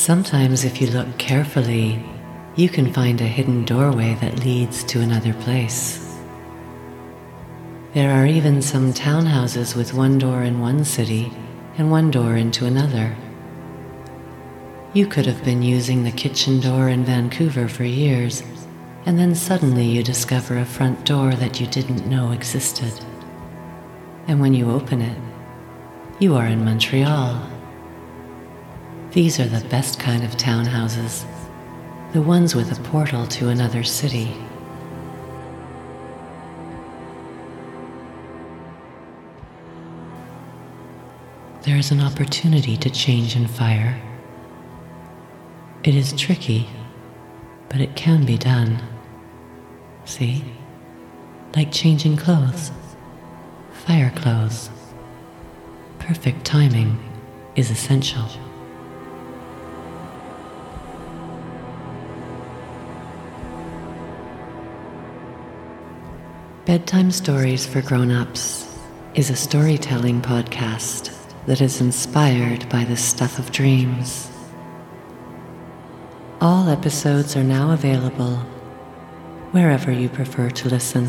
Sometimes, if you look carefully, you can find a hidden doorway that leads to another place. There are even some townhouses with one door in one city and one door into another. You could have been using the kitchen door in Vancouver for years, and then suddenly you discover a front door that you didn't know existed. And when you open it, you are in Montreal. These are the best kind of townhouses, the ones with a portal to another city. There is an opportunity to change in fire. It is tricky, but it can be done. See? Like changing clothes. Fire clothes. Perfect timing is essential. Bedtime Stories for Grown-Ups is a storytelling podcast that is inspired by the stuff of dreams. All episodes are now available wherever you prefer to listen.